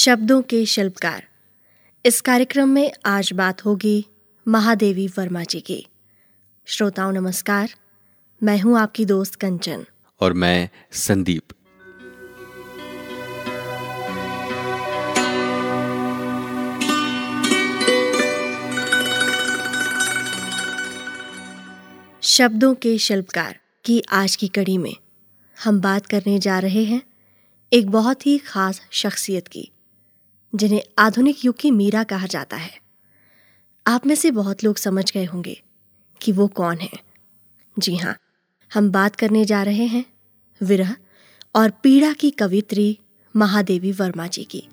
शब्दों के शिल्पकार। इस कार्यक्रम में आज बात होगी महादेवी वर्मा जी की। श्रोताओं नमस्कार। मैं हूँ आपकी दोस्त कंचन। और मैं संदीप। शब्दों के शिल्पकार की आज की कड़ी में हम बात करने जा रहे हैं एक बहुत ही खास शख्सियत की। जिन्हें आधुनिक युग की मीरा कहा जाता है। आप में से बहुत लोग समझ गए होंगे कि वो कौन है। जी हाँ हम बात करने जा रहे हैं विरह और पीड़ा की कवित्री महादेवी वर्मा जी की।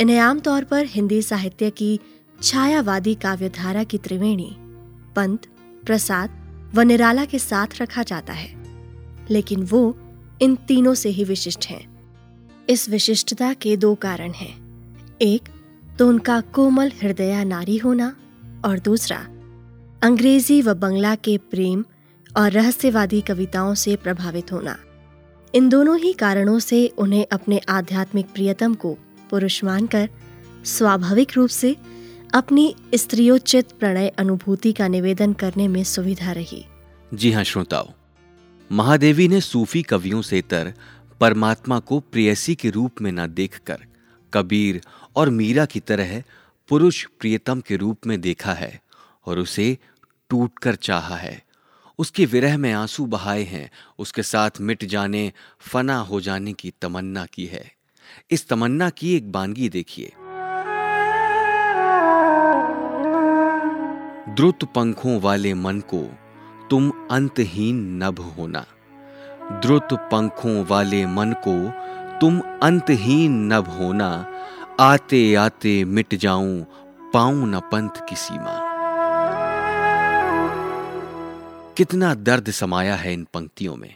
इन्हें आमतौर पर हिंदी साहित्य की छायावादी काव्यधारा की त्रिवेणी, पंत, प्रसाद व निराला के साथ रखा जाता है, लेकिन वो इन तीनों से ही विशिष्ट हैं। इस विशिष्टता के दो कारण हैं। एक तो उनका कोमल हृदय नारी होना, और दूसरा, अंग्रेज़ी व बंगला के प्रेम और रहस्यवादी कविताओं से प्रभावित होना। इन दोनों ही कारणों से उन्हें अपने आध्यात्मिक प्रियतम को पुरुष मानकर स्वाभाविक रूप से अपनी स्त्रियोचित प्रणय अनुभूति का निवेदन करने में सुविधा रही। जी हाँ श्रोताओं। महादेवी ने सूफी कवियों से तर परमात्मा को प्रेयसी के रूप में न देखकर कबीर और मीरा की तरह पुरुष प्रियतम के रूप में देखा है और उसे टूटकर चाहा है। उसके विरह में आँसू बहाए हैं, उसके साथ मिट जाने, फना हो जाने की तमन्ना की है। इस तमन्ना की एक बानगी देखिए। द्रुत पंखों वाले मन को तुम अंतहीन नभ होना। द्रुत पंखों वाले मन को तुम अंतहीन नभ होना। आते आते मिट जाऊँ पाऊँ न पंथ की सीमा। कितना दर्द समाया है इन पंक्तियों में।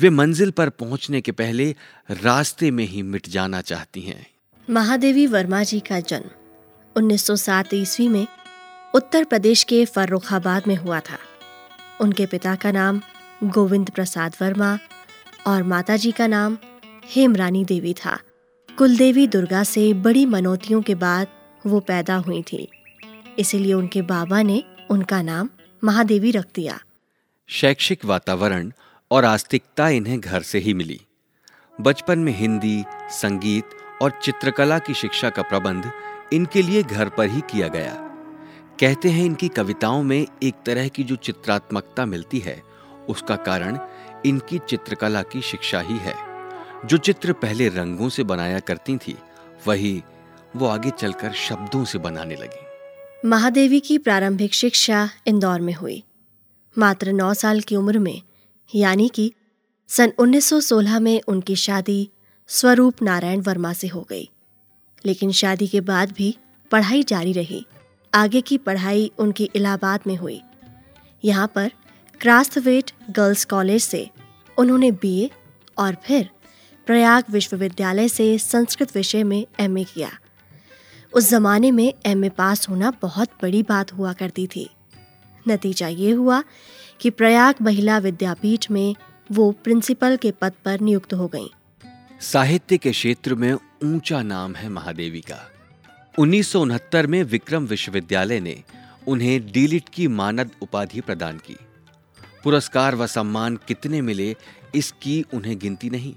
वे मंजिल पर पहुँचने के पहले रास्ते में ही मिट जाना चाहती हैं। महादेवी वर्मा जी का जन्म 1907 ईस्वी में उत्तर प्रदेश के फर्रुखाबाद में हुआ था। उनके पिता का नाम गोविंद प्रसाद वर्मा और माताजी का नाम हेमरानी देवी था। कुलदेवी दुर्गा से बड़ी मनोतियों के बाद वो पैदा हुई थी। इसीलिए उनके बाबा ने उनका नाम महादेवी रख दिया। शैक्षिक वातावरण और आस्तिकता इन्हें घर से ही मिली। बचपन में हिंदी, संगीत और चित्रकला की शिक्षा का प्रबंध इनके लिए घर पर ही किया गया। कहते हैं इनकी कविताओं में एक तरह की जो चित्रात्मकता मिलती है, उसका कारण इनकी चित्रकला की शिक्षा ही है। जो चित्र पहले रंगों से बनाया करती थी, वही वो आगे चलकर शब्दों से बनाने लगी। महादेवी की प्रारंभिक शिक्षा इंदौर में हुई। मात्र नौ साल की उम्र में, यानी कि सन 1916 में उनकी शादी स्वरूप नारायण वर्मा से हो गई। लेकिन शादी के बाद भी पढ़ाई जारी रही। आगे की पढ़ाई उनकी इलाहाबाद में हुई। यहाँ पर क्रास्थवेट गर्ल्स कॉलेज से उन्होंने बीए और फिर प्रयाग विश्वविद्यालय से संस्कृत विषय में एमए किया। उस जमाने में एमए पास होना बहुत बड़ी बात हुआ करती थी। नतीजा ये हुआ कि प्रयाग महिला विद्यापीठ में वो प्रिंसिपल के पद पर नियुक्त हो गईं। साहित्य के क्षेत्र में ऊँचा नाम है महादेवी का। उन्नीस सौ उनहत्तर में विक्रम विश्वविद्यालय ने उन्हें डीलिट की मानद उपाधि प्रदान की। पुरस्कार व सम्मान कितने मिले, इसकी उन्हें गिनती नहीं,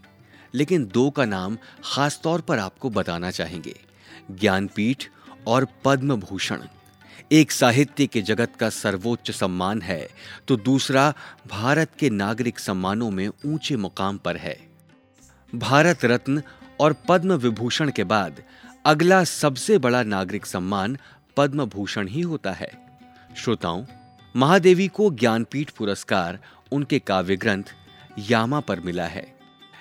लेकिन दो का नाम खास तौर पर आपको बताना चाहेंगे। ज्ञानपीठ और पद्म भूषण एक साहित्य के जगत का सर्वोच्च सम्मान है तो दूसरा भारत के नागरिक सम्मानों में ऊँचे मुकाम पर है। भारत रत्न और पद्म विभूषण के बाद अगला सबसे बड़ा नागरिक सम्मान पद्म भूषण ही होता है। श्रोताओं, महादेवी को ज्ञानपीठ पुरस्कार, उनके काव्य ग्रंथ यामा पर मिला है।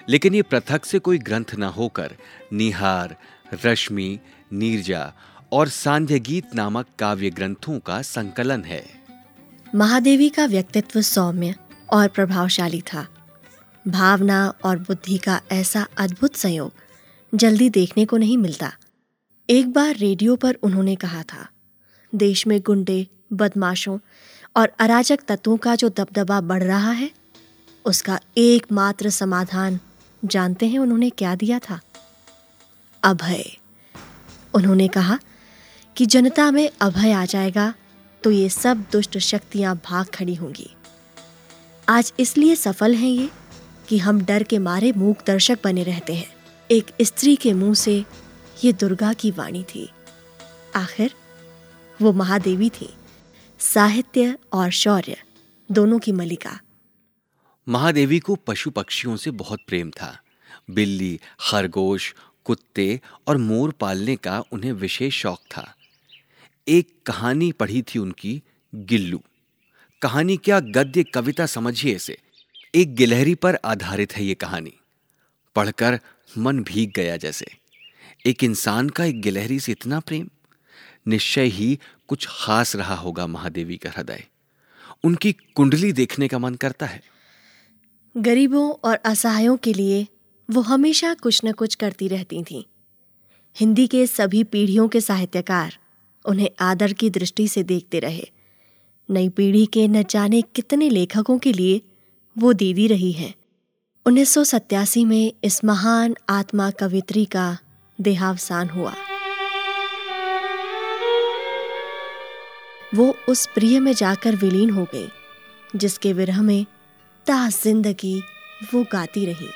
लेकिन ये पृथक से कोई ग्रंथ न होकर निहार, रश्मि, नीरजा और सांध्य गीत नामक काव्य ग्रंथों का संकलन है। महादेवी का व्यक्तित्व सौम्य और प्रभावशाली था। भावना और बुद्धि का ऐसा अद्भुत संयोग जल्दी देखने को नहीं मिलता। एक बार रेडियो पर उन्होंने कहा था, देश में गुंडे, बदमाशों और अराजक तत्वों का जो दबदबा बढ़ रहा है, उसका एकमात्र समाधान जानते हैं उन्होंने क्या दिया था? अभय, उन्होंने कहा, कि जनता में अभय आ जाएगा तो ये सब दुष्ट शक्तियाँ भाग खड़ी होंगी। आज इसलिए सफल हैं ये कि हम डर के मारे मूक दर्शक बने रहते हैं। एक स्त्री के मुँह से ये दुर्गा की वाणी थी। आखिर वो महादेवी थी। साहित्य और शौर्य दोनों की मलिका महादेवी को पशु पक्षियों से बहुत प्रेम था। बिल्ली, खरगोश, कुत्ते और मोर पालने का उन्हें विशेष शौक था। एक कहानी पढ़ी थी उनकी गिल्लू। कहानी क्या गद्य कविता समझिए इसे। एक गिलहरी पर आधारित है ये कहानी। पढ़कर मन भीग गया जैसे। एक इंसान का एक गिलहरी से इतना प्रेम, निश्चय ही कुछ खास रहा होगा महादेवी का हृदय। उनकी कुंडली देखने का मन करता है। गरीबों और असहायों के लिए वो हमेशा कुछ न कुछ करती रहती थीं। हिंदी के सभी पीढ़ियों के साहित्यकार उन्हें आदर की दृष्टि से देखते रहे। नई पीढ़ी के न जाने कितने लेखकों के लिए वो दीदी रही हैं। उन्नीस में इस महान आत्मा कवित्री का देहावसान हुआ। वो उस प्रिय में जाकर विलीन हो गई जिसके विरह में ता ज़िंदगी वो गाती रही।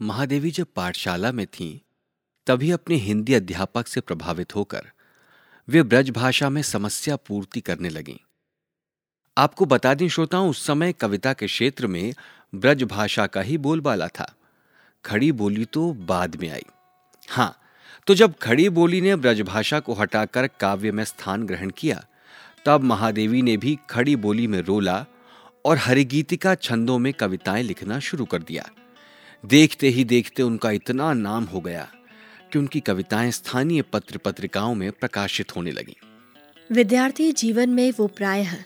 महादेवी जब पाठशाला में थीं, तभी अपने हिंदी अध्यापक से प्रभावित होकर वे ब्रज भाषा में समस्या पूर्ति करने लगीं। आपको बता दें श्रोताओं उस समय कविता के क्षेत्र में ब्रज भाषा का ही बोलबाला था। खड़ी बोली तो बाद में आई। हाँ तो जब खड़ी बोली ने ब्रजभाषा को हटाकर काव्य में स्थान ग्रहण किया, तब महादेवी ने भी खड़ी बोली में रोला और हरिगीतिका छंदों में कविताएँ लिखना शुरू कर दिया। देखते ही देखते उनका इतना नाम हो गया कि उनकी कविताएँ स्थानीय पत्र पत्रिकाओं में प्रकाशित होने लगी। विद्यार्थी जीवन में वो प्रायः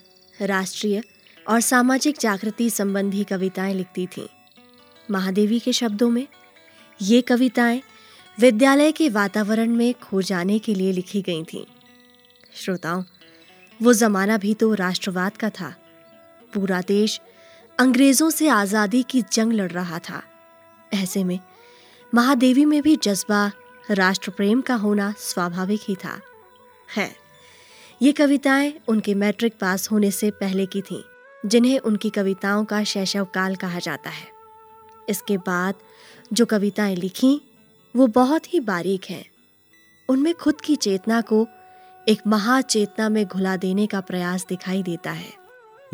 राष्ट्रीय और सामाजिक जागृति संबंधी कविताएँ लिखती थीं। महादेवी के शब्दों में ये कविताएँ विद्यालय के वातावरण में खो जाने के लिए लिखी गई थीं। श्रोताओं, वो जमाना भी तो राष्ट्रवाद का था। पूरा देश अंग्रेज़ों से आज़ादी की जंग लड़ रहा था। ऐसे में महादेवी में भी जज्बा राष्ट्र प्रेम का होना स्वाभाविक ही था। है, ये कविताएँ उनके मैट्रिक पास होने से पहले की थीं। जिन्हें उनकी कविताओं का शैशव काल कहा जाता है। इसके बाद जो कविताएँ लिखी, वो बहुत ही बारीक हैं। उनमें खुद की चेतना को एक महाचेतना में घुला देने का प्रयास दिखाई देता है।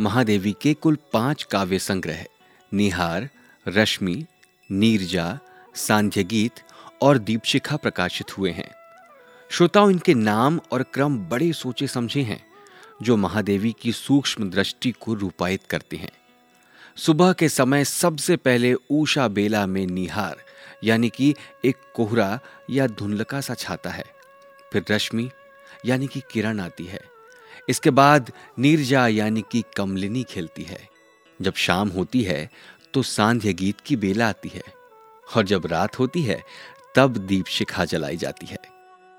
महादेवी के कुल पाँच काव्य संग्रह, निहार, रश्मि, नीरजा, सांध्य गीत और दीपशिखा प्रकाशित हुए हैं। श्रोताओं, इनके नाम और क्रम बड़े सोचे समझे हैं। जो महादेवी की सूक्ष्म दृष्टि को रूपायित करते हैं। सुबह के समय सबसे पहले ऊषा बेला में निहार, यानी कि एक कोहरा या धुंधलका सा छाता है। फिर रश्मि, यानी कि किरण आती है। इसके बाद नीरजा, यानी कि कमलिनी खेलती है। जब शाम होती है तो सांध्य गीत की बेला आती है। और जब रात होती है, तब दीप शिखा जलाई जाती है।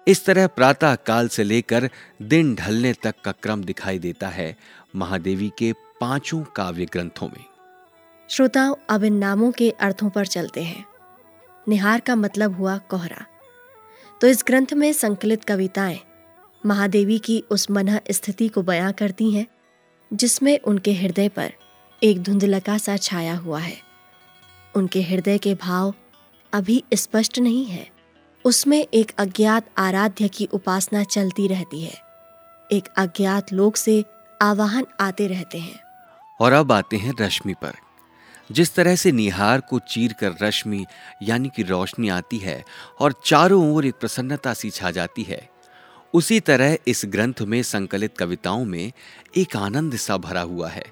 इस तरह प्रातः काल से लेकर दिन ढलने तक का क्रम दिखाई देता है महादेवी के पाँचों काव्य ग्रंथों में। श्रोताओं, अब इन नामों के अर्थों पर चलते हैं। निहार का मतलब हुआ कोहरा। तो इस ग्रंथ में संकलित कविताएँ महादेवी की उस मन स्थिति को बयां करती हैं, जिसमें उनके हृदय पर एक धुंधलका सा छाया हुआ है। उनके हृदय के भाव अभी स्पष्ट नहीं है। उसमें एक अज्ञात आराध्य की उपासना चलती रहती है। एक अज्ञात लोक से आवाहन आते रहते हैं। और अब आते हैं रश्मि पर। जिस तरह से निहार को चीर कर रश्मि, यानी कि रोशनी आती है और चारों ओर एक प्रसन्नता सी छा जाती है, उसी तरह इस ग्रंथ में संकलित कविताओं में एक आनंद सा भरा हुआ है।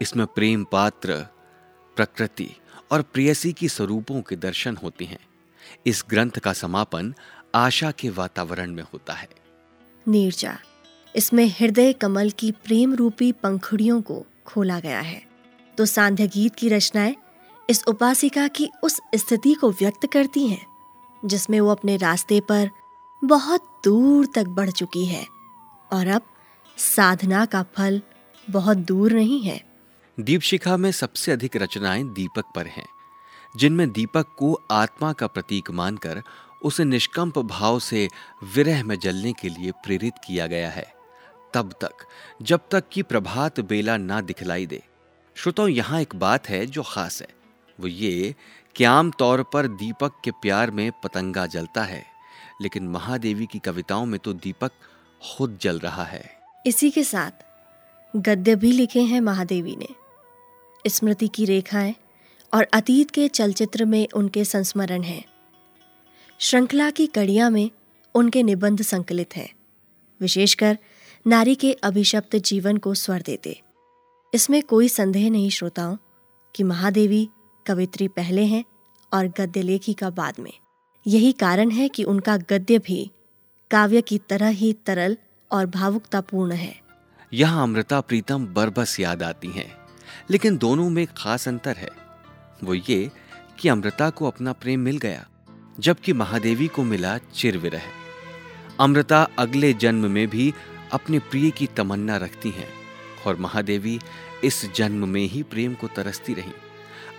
इसमें प्रेम पात्र, प्रकृति और प्रेयसी की स्वरूपों के दर्शन होते हैं। इस ग्रंथ का समापन आशा के वातावरण में होता है। नीरजा इसमें हृदय कमल की प्रेम रूपी पंखुड़ियों को खोला गया है। तो सांध्य गीत की रचनाएँ इस उपासिका की उस स्थिति को व्यक्त करती हैं जिसमें वो अपने रास्ते पर बहुत दूर तक बढ़ चुकी है। और अब साधना का फल बहुत दूर नहीं है। दीपशिखा में सबसे अधिक रचनाएँ दीपक पर हैं। जिनमें दीपक को आत्मा का प्रतीक मानकर उसे निष्कंप भाव से विरह में जलने के लिए प्रेरित किया गया है। तब तक, जब तक कि प्रभात बेला ना दिखलाई दे। श्रोताओं यहाँ एक बात है जो खास है। वो ये कि आम तौर पर दीपक के प्यार में पतंगा जलता है, लेकिन महादेवी की कविताओं में तो दीपक खुद जल रहा है। इसी के साथ गद्य भी लिखे हैं महादेवी ने। स्मृति की रेखाएँ और अतीत के चलचित्र में उनके संस्मरण हैं। श्रृंखला की कड़िया में उनके निबंध संकलित हैं, विशेषकर नारी के अभिशप्त जीवन को स्वर देते। इसमें कोई संदेह नहीं, श्रोताओं, कि महादेवी कवित्री पहले हैं और गद्य लेखिका बाद में। यही कारण है कि उनका गद्य भी काव्य की तरह ही तरल और भावुकतापूर्ण है। यहाँ अमृता प्रीतम बरबस याद आती हैं, लेकिन दोनों में खास अंतर है। वो ये कि अमृता को अपना प्रेम मिल गया, जबकि महादेवी को मिला चिर विरह अमृता अगले जन्म में भी अपने प्रिय की तमन्ना रखती हैं, और महादेवी इस जन्म में ही प्रेम को तरसती रही।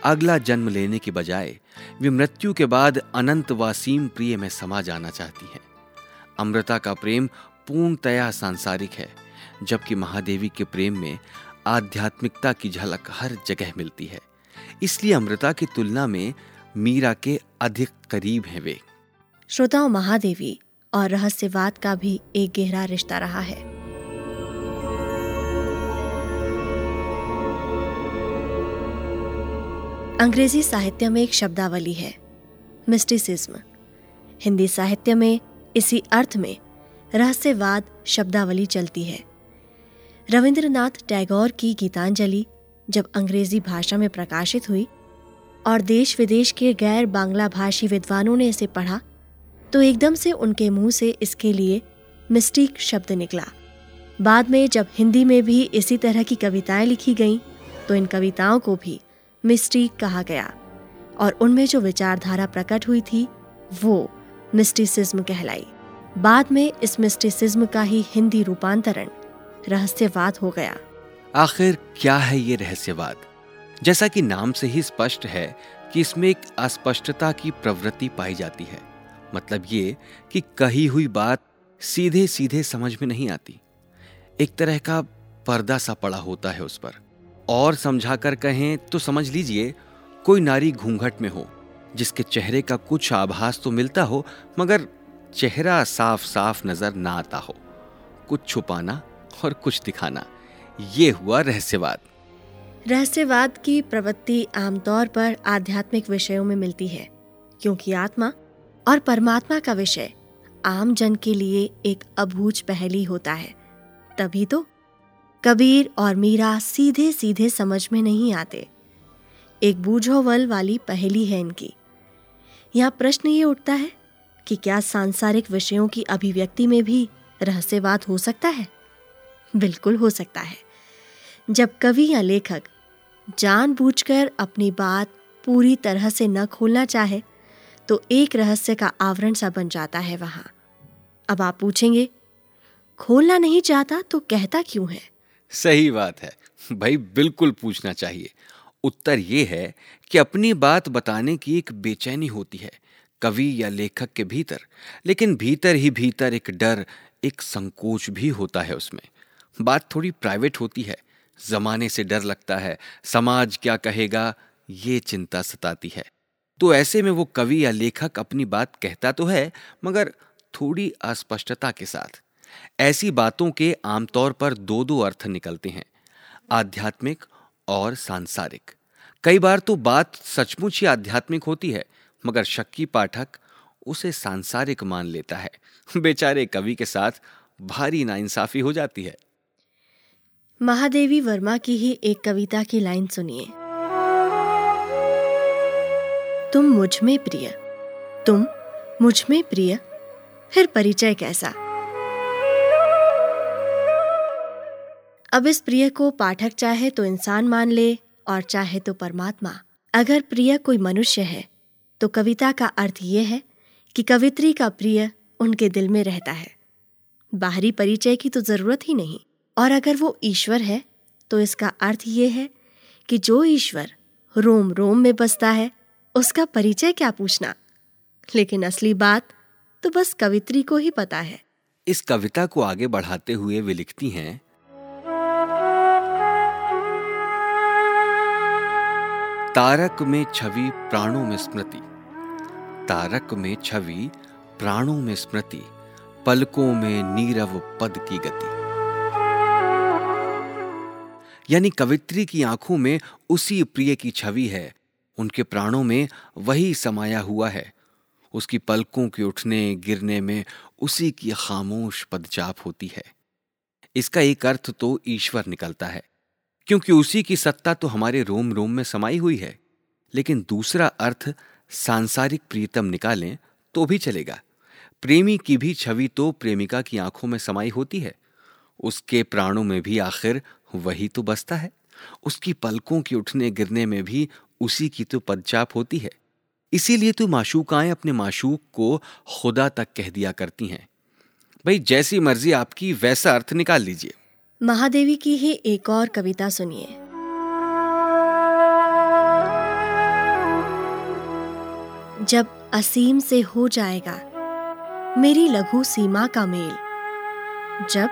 अगला जन्म लेने के बजाय, वे मृत्यु के बाद अनंत वासीम प्रिय में समा जाना चाहती हैं। अमृता का प्रेम पूर्णतया सांसारिक है, जबकि महादेवी के प्रेम में आध्यात्मिकता की झलक हर जगह मिलती है। इसलिए अमृता की तुलना में मीरा के अधिक करीब हैं वे। श्रोताओं, महादेवी और रहस्यवाद का भी एक गहरा रिश्ता रहा है। अंग्रेज़ी साहित्य में एक शब्दावली है मिस्टिसिज्म हिंदी साहित्य में इसी अर्थ में रहस्यवाद शब्दावली चलती है। रविंद्रनाथ टैगोर की गीतांजलि जब अंग्रेज़ी भाषा में प्रकाशित हुई और देश विदेश के गैर बांग्ला भाषी विद्वानों ने इसे पढ़ा तो एकदम से उनके मुँह से इसके लिए मिस्टिक शब्द निकला। बाद में जब हिंदी में भी इसी तरह की कविताएँ लिखी गईं तो इन कविताओं को भी मिस्टिक कहा गया और उनमें जो विचारधारा प्रकट हुई थी, वो मिस्टिसिज्म कहलाई। बाद में इस मिस्टिसिज्म का ही हिंदी रूपांतरण रहस्यवाद हो गया। आखिर क्या है ये रहस्यवाद? जैसा कि नाम से ही स्पष्ट है कि इसमें एक अस्पष्टता की प्रवृत्ति पाई जाती है। मतलब ये कि कही हुई बात सीधे सीधे समझ में नहीं आती। एक तरह का पर्दा सा पड़ा होता है उस पर। और समझा कर कहें तो समझ लीजिए, कोई नारी घूंघट में हो, जिसके चेहरे का कुछ आभास तो मिलता हो, मगर चेहरा साफ़ साफ़ नज़र ना आता हो। कुछ छुपाना और कुछ दिखाना। ये हुआ रहस्यवाद। रहस्यवाद की प्रवृत्ति आमतौर पर आध्यात्मिक विषयों में मिलती है, क्योंकि आत्मा और परमात्मा का विषय आम जन के लिए एक अभूज पहली होता है। तभी तो कबीर और मीरा सीधे सीधे समझ में नहीं आते। एक बूझोवल वाली पहली है इनकी। यहाँ प्रश्न ये उठता है कि क्या सांसारिक विषयों की अभिव्यक्ति में भी रहस्यवाद हो सकता है? बिल्कुल हो सकता है। जब कवि या लेखक जानबूझकर अपनी बात पूरी तरह से न खोलना चाहे तो एक रहस्य का आवरण सा बन जाता है वहाँ। अब आप पूछेंगे, खोलना नहीं चाहता तो कहता क्यों है? सही बात है। भाई, बिल्कुल पूछना चाहिए। उत्तर ये है कि अपनी बात बताने की एक बेचैनी होती है, कवि या लेखक के भीतर। लेकिन भीतर ही भीतर एक डर, एक संकोच भी होता है उसमें। बात थोड़ी प्राइवेट होती है। जमाने से डर लगता है। समाज क्या कहेगा, ये चिंता सताती है। तो ऐसे में वो कवि या लेखक अपनी बात कहता तो है, मगर थोड़ी अस्पष्टता के साथ। ऐसी बातों के आमतौर पर दो दो अर्थ निकलते हैं। आध्यात्मिक और सांसारिक। कई बार तो बात सचमुच ही आध्यात्मिक होती है, मगर शक्की पाठक उसे सांसारिक मान लेता है। बेचारे कवि के साथ भारी नाइंसाफी हो जाती है। महादेवी वर्मा की ही एक कविता की लाइन सुनिए। तुम मुझमें प्रिय, तुम मुझमें प्रिय, फिर परिचय कैसा? अब इस प्रिय को पाठक चाहे तो इंसान मान ले और चाहे तो परमात्मा। अगर प्रिय कोई मनुष्य है तो कविता का अर्थ यह है कि कवित्री का प्रिय उनके दिल में रहता है। बाहरी परिचय की तो ज़रूरत ही नहीं। और अगर वो ईश्वर है तो इसका अर्थ ये है कि जो ईश्वर रोम रोम में बसता है, उसका परिचय क्या पूछना? लेकिन असली बात तो बस कवित्री को ही पता है। इस कविता को आगे बढ़ाते हुए वे लिखती हैं, तारक में छवि प्राणों में स्मृति, तारक में छवि प्राणों में स्मृति, पलकों में नीरव पद की गति। यानी कवित्री की आँखों में उसी प्रिय की छवि है। उनके प्राणों में वही समाया हुआ है। उसकी पलकों के उठने गिरने में उसी की खामोश पदचाप होती है। इसका एक अर्थ तो ईश्वर निकलता है, क्योंकि उसी की सत्ता तो हमारे रोम रोम में समाई हुई है। लेकिन दूसरा अर्थ, सांसारिक प्रीतम निकालें तो भी चलेगा। प्रेमी की भी छवि तो प्रेमिका की आँखों में समाई होती है। उसके प्राणों में भी आखिर वही तो बसता है। उसकी पलकों के उठने गिरने में भी उसी की तो पदचाप होती है। इसीलिए तो माशूकाएँ अपने माशूक को खुदा तक कह दिया करती हैं। भाई, जैसी मर्ज़ी आपकी, वैसा अर्थ निकाल लीजिए। महादेवी की ही एक और कविता सुनिए। जब असीम से हो जाएगा, मेरी लघु सीमा का मेल। जब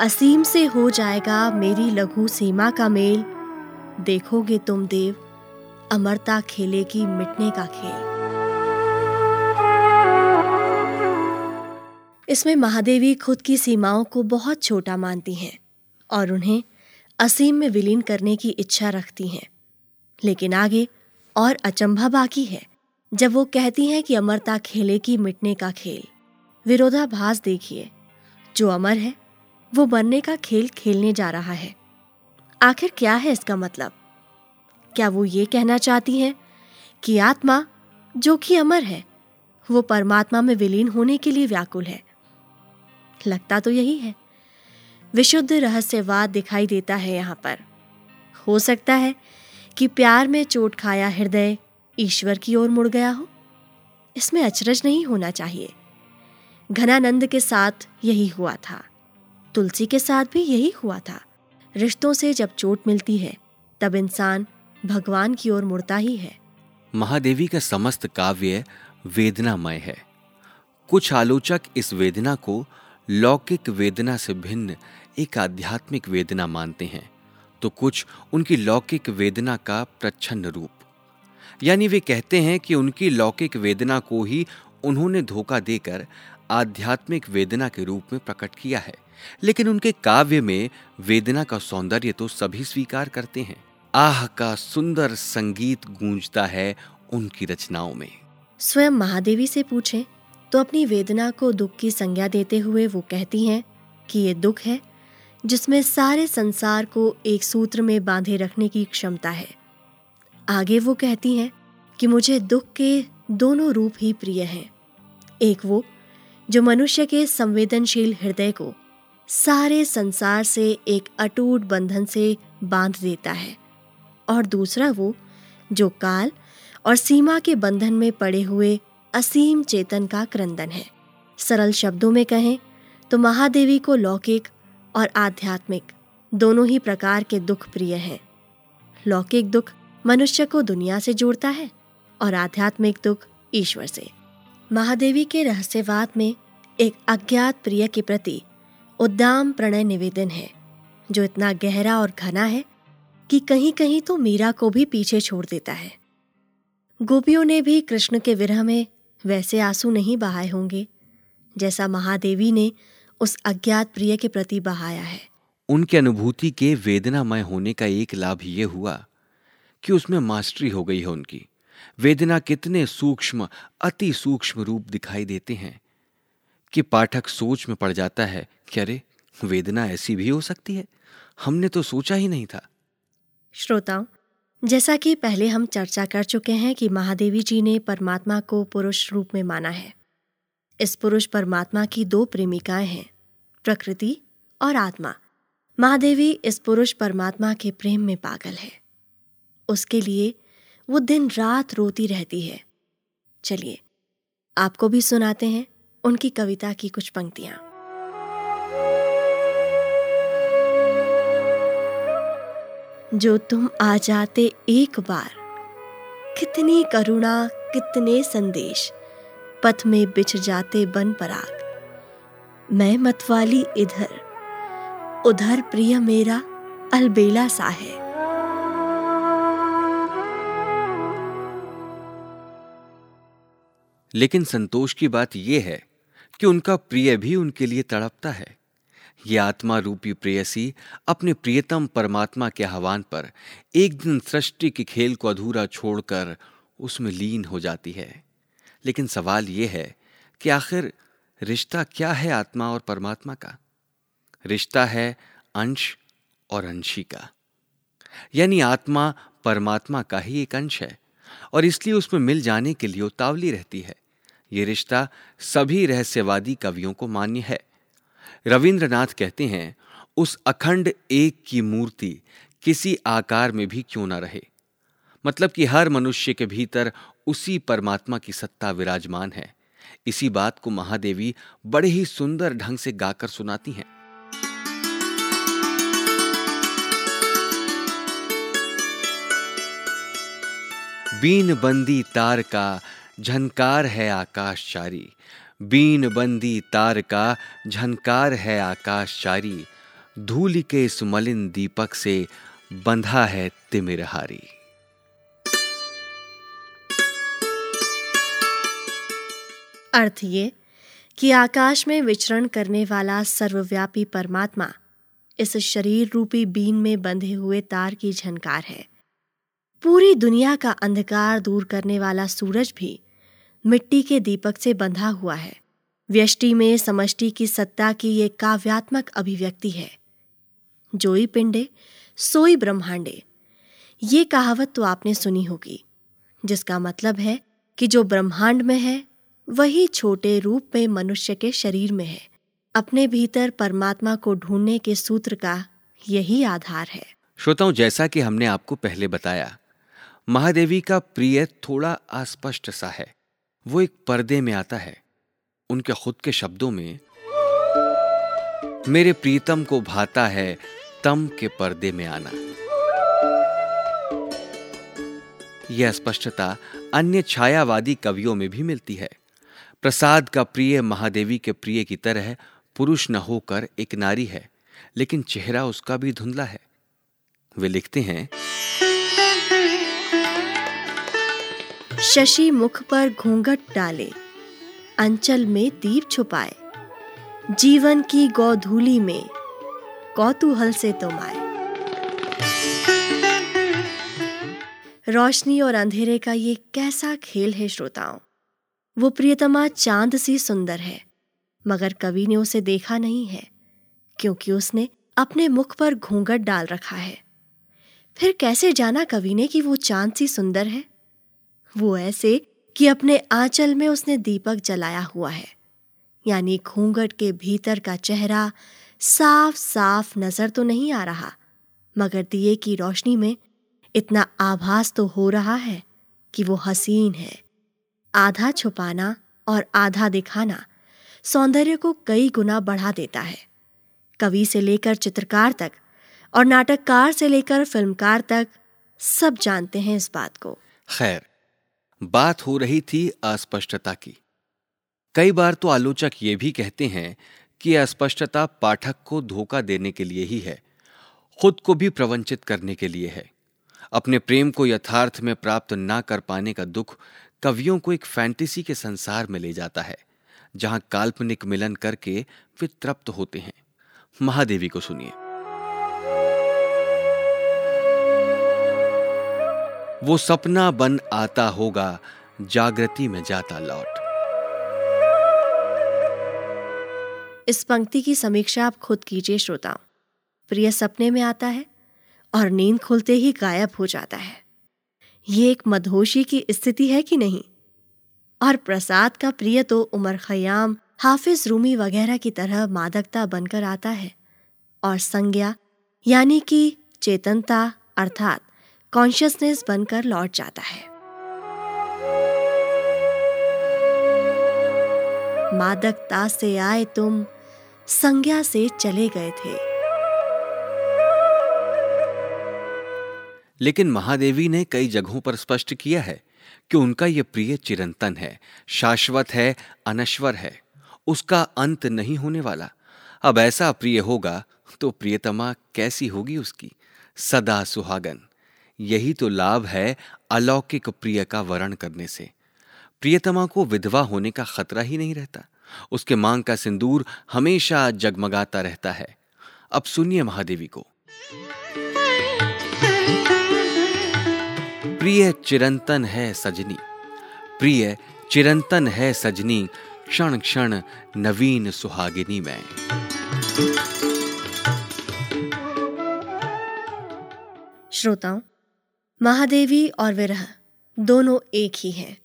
असीम से हो जाएगा मेरी लघु सीमा का मेल। देखोगे तुम देव, अमरता खेले की मिटने का खेल। इसमें महादेवी खुद की सीमाओं को बहुत छोटा मानती हैं और उन्हें असीम में विलीन करने की इच्छा रखती हैं। लेकिन आगे और अचंभा बाकी है, जब वो कहती हैं कि अमरता खेले की मिटने का खेल। विरोधाभास देखिए, जो अमर है वो बनने का खेल खेलने जा रहा है। आखिर क्या है इसका मतलब? क्या वो ये कहना चाहती हैं कि आत्मा, जो कि अमर है, वो परमात्मा में विलीन होने के लिए व्याकुल है? लगता तो यही है। विशुद्ध रहस्यवाद दिखाई देता है यहाँ पर। हो सकता है कि प्यार में चोट खाया हृदय ईश्वर की ओर मुड़ गया हो। इसमें अचरज नहीं होना चाहिए। घनानंद के साथ यही हुआ था। तुलसी के साथ भी यही हुआ था। रिश्तों से जब चोट मिलती है, तब इंसान भगवान की ओर मुड़ता ही है। महादेवी का समस्त काव्य वेदनामय है। कुछ आलोचक इस वेदना को लौकिक वेदना से भिन्न एक आध्यात्मिक वेदना मानते हैं तो कुछ उनकी लौकिक वेदना का प्रच्छन्न रूप। यानी वे कहते हैं कि उनकी लौकिक वेदना को ही उन्होंने धोखा देकर आध्यात्मिक वेदना के रूप में प्रकट किया है। लेकिन उनके काव्य में वेदना का सौंदर्य तो सभी स्वीकार करते हैं। आह, का सुंदर संगीत गूंजता है उनकी रचनाओं में। स्वयं महादेवी से पूछें तो अपनी वेदना को दुख की संज्ञा देते हुए वो कहती हैं कि ये दुख है, जिसमें सारे संसार को एक सूत्र में बांधे रखने की क्षमता है। आगे वो कहती हैं कि मुझे दुख के दोनों रूप ही प्रिय हैं। एक वो, जो मनुष्य के संवेदनशील हृदय को सारे संसार से एक अटूट बंधन से बाँध देता है। और दूसरा वो, जो काल और सीमा के बंधन में पड़े हुए असीम चेतन का क्रंदन है। सरल शब्दों में कहें तो महादेवी को लौकिक और आध्यात्मिक दोनों ही प्रकार के दुख प्रिय हैं। लौकिक दुख मनुष्य को दुनिया से जोड़ता है और आध्यात्मिक दुख ईश्वर से। महादेवी के रहस्यवाद में एक अज्ञात प्रिय के प्रति उद्दाम प्रणय निवेदन है, जो इतना गहरा और घना है कि कहीं कहीं तो मीरा को भी पीछे छोड़ देता है। गोपियों ने भी कृष्ण के विरह में वैसे आँसू नहीं बहाए होंगे, जैसा महादेवी ने उस अज्ञात प्रिय के प्रति बहाया है। उनकी अनुभूति के वेदनामय होने का एक लाभ ये हुआ कि उसमें मास्टरी हो गई है उनकी। वेदना कितने सूक्ष्म, अति सूक्ष्म रूप दिखाई देते हैं। कि पाठक सोच में पड़ जाता है कि अरे, वेदना ऐसी भी हो सकती है। हमने तो सोचा ही नहीं था। श्रोताओं, जैसा कि पहले हम चर्चा कर चुके हैं कि महादेवी जी ने परमात्मा को पुरुष रूप में माना है। इस पुरुष परमात्मा की दो प्रेमिकाएँ हैं, प्रकृति और आत्मा। महादेवी इस पुरुष परमात्मा के प्रेम में पागल है। उसके लिए वो दिन रात रोती रहती है। चलिए, आपको भी सुनाते हैं उनकी कविता की कुछ पंक्तियाँ। जो तुम आ जाते एक बार, कितनी करुणा, कितने संदेश, पथ में बिछ जाते बन पराग। मैं मतवाली इधर, उधर प्रिय मेरा अलबेला सा है। लेकिन संतोष की बात यह है कि उनका प्रिय भी उनके लिए तड़पता है। ये आत्मा रूपी प्रेयसी अपने प्रियतम परमात्मा के आह्वान पर एक दिन सृष्टि के खेल को अधूरा छोड़कर उसमें लीन हो जाती है। लेकिन सवाल यह है कि आखिर रिश्ता क्या है आत्मा और परमात्मा का? रिश्ता है अंश और अंशी का। यानी आत्मा परमात्मा का ही एक अंश है और इसलिए उसमें मिल जाने के लिए उतावली रहती है। यह रिश्ता सभी रहस्यवादी कवियों को मान्य है। रविंद्रनाथ कहते हैं, उस अखंड एक की मूर्ति किसी आकार में भी क्यों ना रहे? मतलब कि हर मनुष्य के भीतर उसी परमात्मा की सत्ता विराजमान है। इसी बात को महादेवी बड़े ही सुंदर ढंग से गाकर सुनाती हैं। बीन बंदी तार का झनकार है आकाशचारी बीन बंदी तार का झनकार है आकाशचारी धूल के सुमलिन दीपक से बंधा है तिमिरहारी अर्थ ये कि आकाश में विचरण करने वाला सर्वव्यापी परमात्मा इस शरीर रूपी बीन में बंधे हुए तार की झनकार है। पूरी दुनिया का अंधकार दूर करने वाला सूरज भी मिट्टी के दीपक से बंधा हुआ है। व्यष्टि में समष्टि की सत्ता की ये काव्यात्मक अभिव्यक्ति है। जोई पिंडे, सोई ब्रह्मांडे। ये कहावत तो आपने सुनी होगी, जिसका मतलब है कि जो ब्रह्मांड में है, वही छोटे रूप में मनुष्य के शरीर में है। अपने भीतर परमात्मा को ढूँढने के सूत्र का यही आधार है। श्रोताओं, जैसा कि हमने आपको पहले बताया, महादेवी का प्रिय थोड़ा अस्पष्ट सा है। वो एक पर्दे में आता है, उनके खुद के शब्दों में, मेरे प्रीतम को भाता है तम के पर्दे में आना। यह स्पष्टता अन्य छायावादी कवियों में भी मिलती है। प्रसाद का प्रिय महादेवी के प्रिय की तरह पुरुष न होकर एक नारी है, लेकिन चेहरा उसका भी धुंधला है। वे लिखते हैं शशि मुख पर घूंघट डाले, अंचल में दीप छुपाए। जीवन की गौधूली में कौतूहल से तुम आए रोशनी और अंधेरे का ये कैसा खेल है श्रोताओं? वो प्रियतमा चाँद सी सुंदर है, मगर कवि ने उसे देखा नहीं है, क्योंकि उसने अपने मुख पर घूंघट डाल रखा है। फिर कैसे जाना कवि ने कि वो चाँद सी सुंदर है? वो ऐसे कि अपने आंचल में उसने दीपक जलाया हुआ है। यानी घूंघट के भीतर का चेहरा साफ़ साफ़ नज़र तो नहीं आ रहा, मगर दिए की रोशनी में इतना आभास तो हो रहा है कि वो हसीन है। आधा छुपाना और आधा दिखाना सौंदर्य को कई गुना बढ़ा देता है। कवि से लेकर चित्रकार तक और नाटककार से लेकर फिल्मकार तक सब जानते हैं इस बात को। खैर बात हो रही थी अस्पष्टता की। कई बार तो आलोचक ये भी कहते हैं कि अस्पष्टता पाठक को धोखा देने के लिए ही है, खुद को भी प्रवंचित करने के लिए है। अपने प्रेम को यथार्थ में प्राप्त ना कर पाने का दुख कवियों को एक फैंटेसी के संसार में ले जाता है, जहाँ काल्पनिक मिलन करके वे तृप्त होते हैं। महादेवी को सुनिए। वो सपना बन आता होगा, जागृति में जाता लौट। इस पंक्ति की समीक्षा आप खुद कीजिए, श्रोताओं। प्रिय सपने में आता है और नींद खुलते ही गायब हो जाता है। ये एक मधोशी की स्थिति है कि नहीं? और प्रसाद का प्रिय तो उमर खयाम, हाफिज रूमी वगैरह की तरह मादकता बनकर आता है। और संज्ञा, यानी कि चेतनता, अर्थात कॉन्शियसनेस बनकर लौट जाता है। मादकता से आए तुम, संज्ञा से चले गए थे। लेकिन महादेवी ने कई जगहों पर स्पष्ट किया है कि उनका यह प्रिय चिरंतन है, शाश्वत है, अनश्वर है। उसका अंत नहीं होने वाला। अब ऐसा प्रिय होगा तो प्रियतमा कैसी होगी उसकी? सदा सुहागन। यही तो लाभ है अलौकिक प्रिय का वर्ण करने से। प्रियतमा को विधवा होने का खतरा ही नहीं रहता। उसके मांग का सिंदूर हमेशा जगमगाता रहता है। अब सुनिए महादेवी को। प्रिय चिरंतन है सजनी। प्रिय चिरंतन है सजनी, क्षण क्षण नवीन सुहागिनी में। श्रोताओं महादेवी और विरह दोनों एक ही हैं।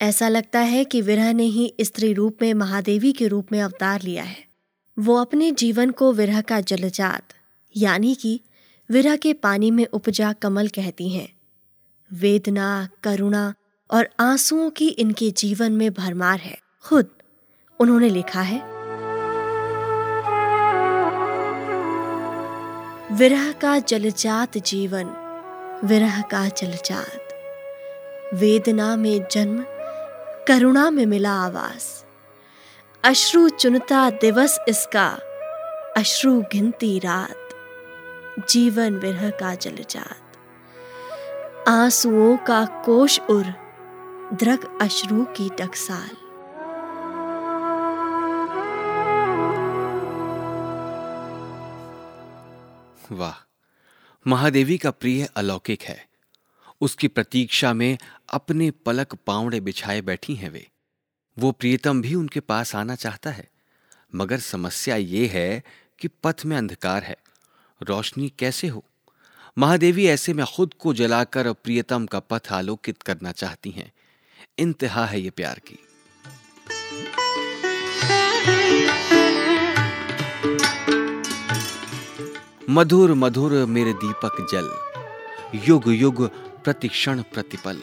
ऐसा लगता है कि विरह ने ही स्त्री रूप में महादेवी के रूप में अवतार लिया है। वो अपने जीवन को विरह का जलजात, यानी कि विरह के पानी में उपजा कमल कहती हैं। वेदना, करुणा और आंसुओं की इनके जीवन में भरमार है। खुद उन्होंने लिखा है, विरह का जलजात जीवन विरह का जलजात। वेदना में जन्म, करुणा में मिला आवास। अश्रु चुनता दिवस इसका, अश्रु गिनती रात। जीवन विरह का जलजात। आंसुओं का कोश उर, द्रग अश्रु की टकसाल। वाह। महादेवी का प्रिय अलौकिक है। उसकी प्रतीक्षा में अपने पलक पावड़े बिछाए बैठी हैं वे। वो प्रियतम भी उनके पास आना चाहता है। मगर समस्या ये है कि पथ में अंधकार है। रोशनी कैसे हो? महादेवी ऐसे में खुद को जलाकर प्रियतम का पथ आलोकित करना चाहती हैं। इंतहा है ये प्यार की। मधुर मधुर मेरे दीपक जल, युग युग प्रतिक्षण प्रतिपल।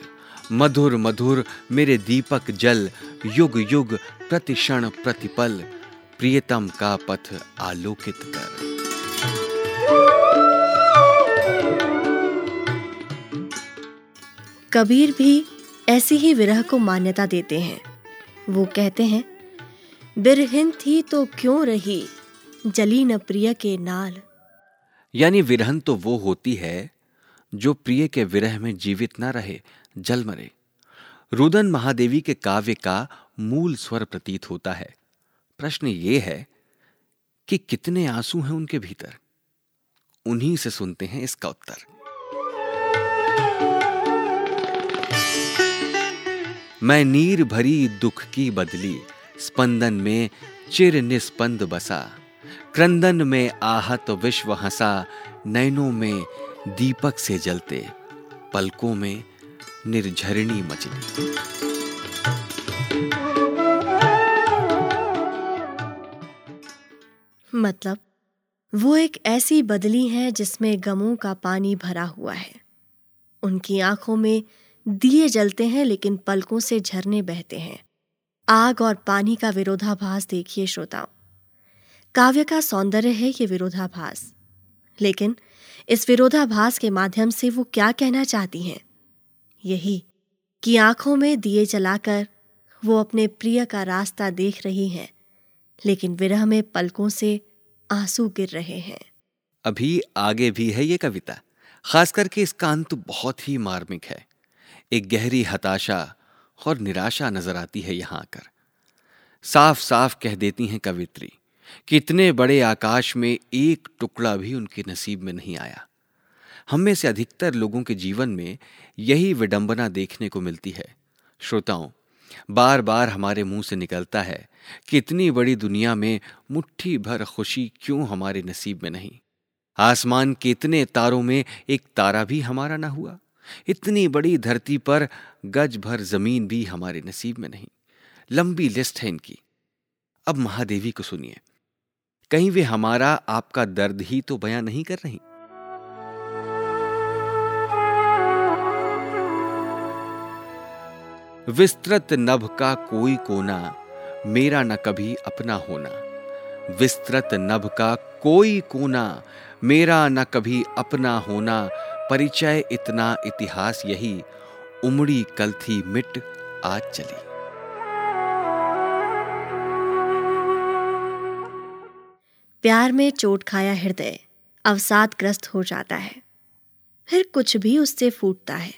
मधुर मधुर मेरे दीपक जल, युग युग प्रतिक्षण प्रतिपल। प्रियतम का पथ आलोकित कर। कबीर भी ऐसी ही विरह को मान्यता देते हैं। वो कहते हैं, बिरहिन थी तो क्यों रही? जली न प्रिय के नाल। यानी विरहन तो वो होती है जो प्रिय के विरह में जीवित न रहे, जल मरे। रुदन महादेवी के काव्य का मूल स्वर प्रतीत होता है। प्रश्न ये है कि कितने आँसू हैं उनके भीतर? उन्हीं से सुनते हैं इसका उत्तर। मैं नीर भरी दुख की बदली, स्पंदन में चिर निस्पंद बसा। क्रंदन में आहत विश्व हंसा नैनों में दीपक से जलते, पलकों में निर्झरणी मचली मतलब वो एक ऐसी बदली है जिसमें गमों का पानी भरा हुआ है। उनकी आँखों में दिए जलते हैं, लेकिन पलकों से झरने बहते हैं। आग और पानी का विरोधाभास देखिए, श्रोताओं। काव्य का सौंदर्य है ये विरोधाभास। लेकिन इस विरोधाभास के माध्यम से वो क्या कहना चाहती हैं? यही कि आँखों में दिए जलाकर वो अपने प्रिय का रास्ता देख रही हैं, लेकिन विरह में पलकों से आँसू गिर रहे हैं। अभी आगे भी है ये कविता खास करके इसका अंत बहुत ही मार्मिक है। एक गहरी हताशा और निराशा नज़र आती है यहाँ आकर। साफ़ साफ़ कह देती हैं कवित्री कितने बड़े आकाश में एक टुकड़ा भी उनके नसीब में नहीं आया। हम में से अधिकतर लोगों के जीवन में यही विडंबना देखने को मिलती है। श्रोताओं बार बार हमारे मुँह से निकलता है कि इतनी बड़ी दुनिया में मुट्ठी भर खुशी क्यों हमारे नसीब में नहीं? आसमान के इतने तारों में एक तारा भी हमारा ना हुआ। इतनी बड़ी धरती पर गज भर ज़मीन भी हमारे नसीब में नहीं। लंबी लिस्ट है इनकी। अब महादेवी को सुनिए। कहीं वे हमारा, आपका दर्द ही तो बयां नहीं कर रही। विस्तृत नभ का कोई कोना, मेरा न कभी अपना होना। विस्तृत नभ का कोई कोना, मेरा न कभी अपना होना। परिचय इतना इतिहास यही, उमड़ी कल थी मिट, आज चली। प्यार में चोट खाया हृदय अवसादग्रस्त हो जाता है। फिर कुछ भी उससे फूटता है।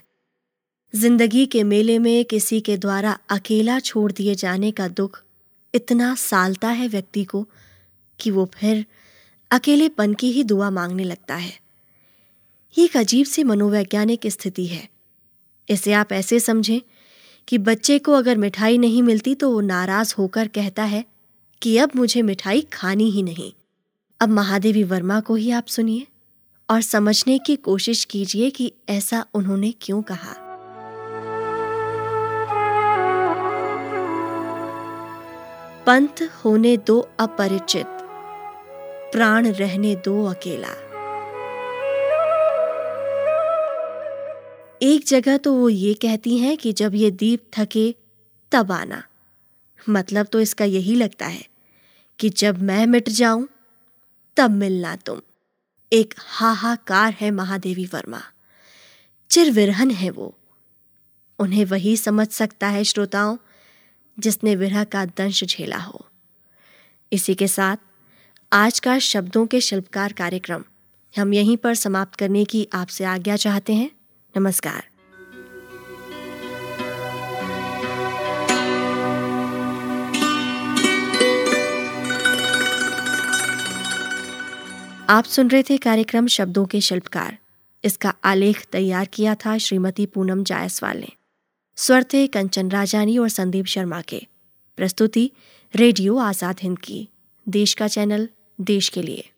ज़िंदगी के मेले में किसी के द्वारा अकेला छोड़ दिए जाने का दुख इतना सालता है व्यक्ति को कि वो फिर अकेलेपन की ही दुआ मांगने लगता है। ये एक अजीब सी मनोवैज्ञानिक स्थिति है। इसे आप ऐसे समझें कि बच्चे को अगर मिठाई नहीं मिलती तो वो नाराज़ होकर कहता है कि अब मुझे मिठाई खानी ही नहीं। अब महादेवी वर्मा को ही आप सुनिए और समझने की कोशिश कीजिए कि ऐसा उन्होंने क्यों कहा। पंथ होने दो अपरिचित, प्राण रहने दो अकेला। एक जगह तो वो ये कहती हैं कि जब ये दीप थके, तब आना। मतलब तो इसका यही लगता है कि जब मैं मिट जाऊँ तब मिलना तुम। एक हाहाकार है महादेवी वर्मा। चिर विरहन है वो। उन्हें वही समझ सकता है श्रोताओं, जिसने विरह का दंश झेला हो। इसी के साथ, आज का शब्दों के शिल्पकार कार्यक्रम हम यहीं पर समाप्त करने की आपसे आज्ञा चाहते हैं। नमस्कार। आप सुन रहे थे कार्यक्रम शब्दों के शिल्पकार। इसका आलेख तैयार किया था श्रीमती पूनम जायसवाल ने। स्वर थे कंचन राजानी और संदीप शर्मा के। प्रस्तुति, रेडियो आज़ाद हिंद की। देश का चैनल, देश के लिए।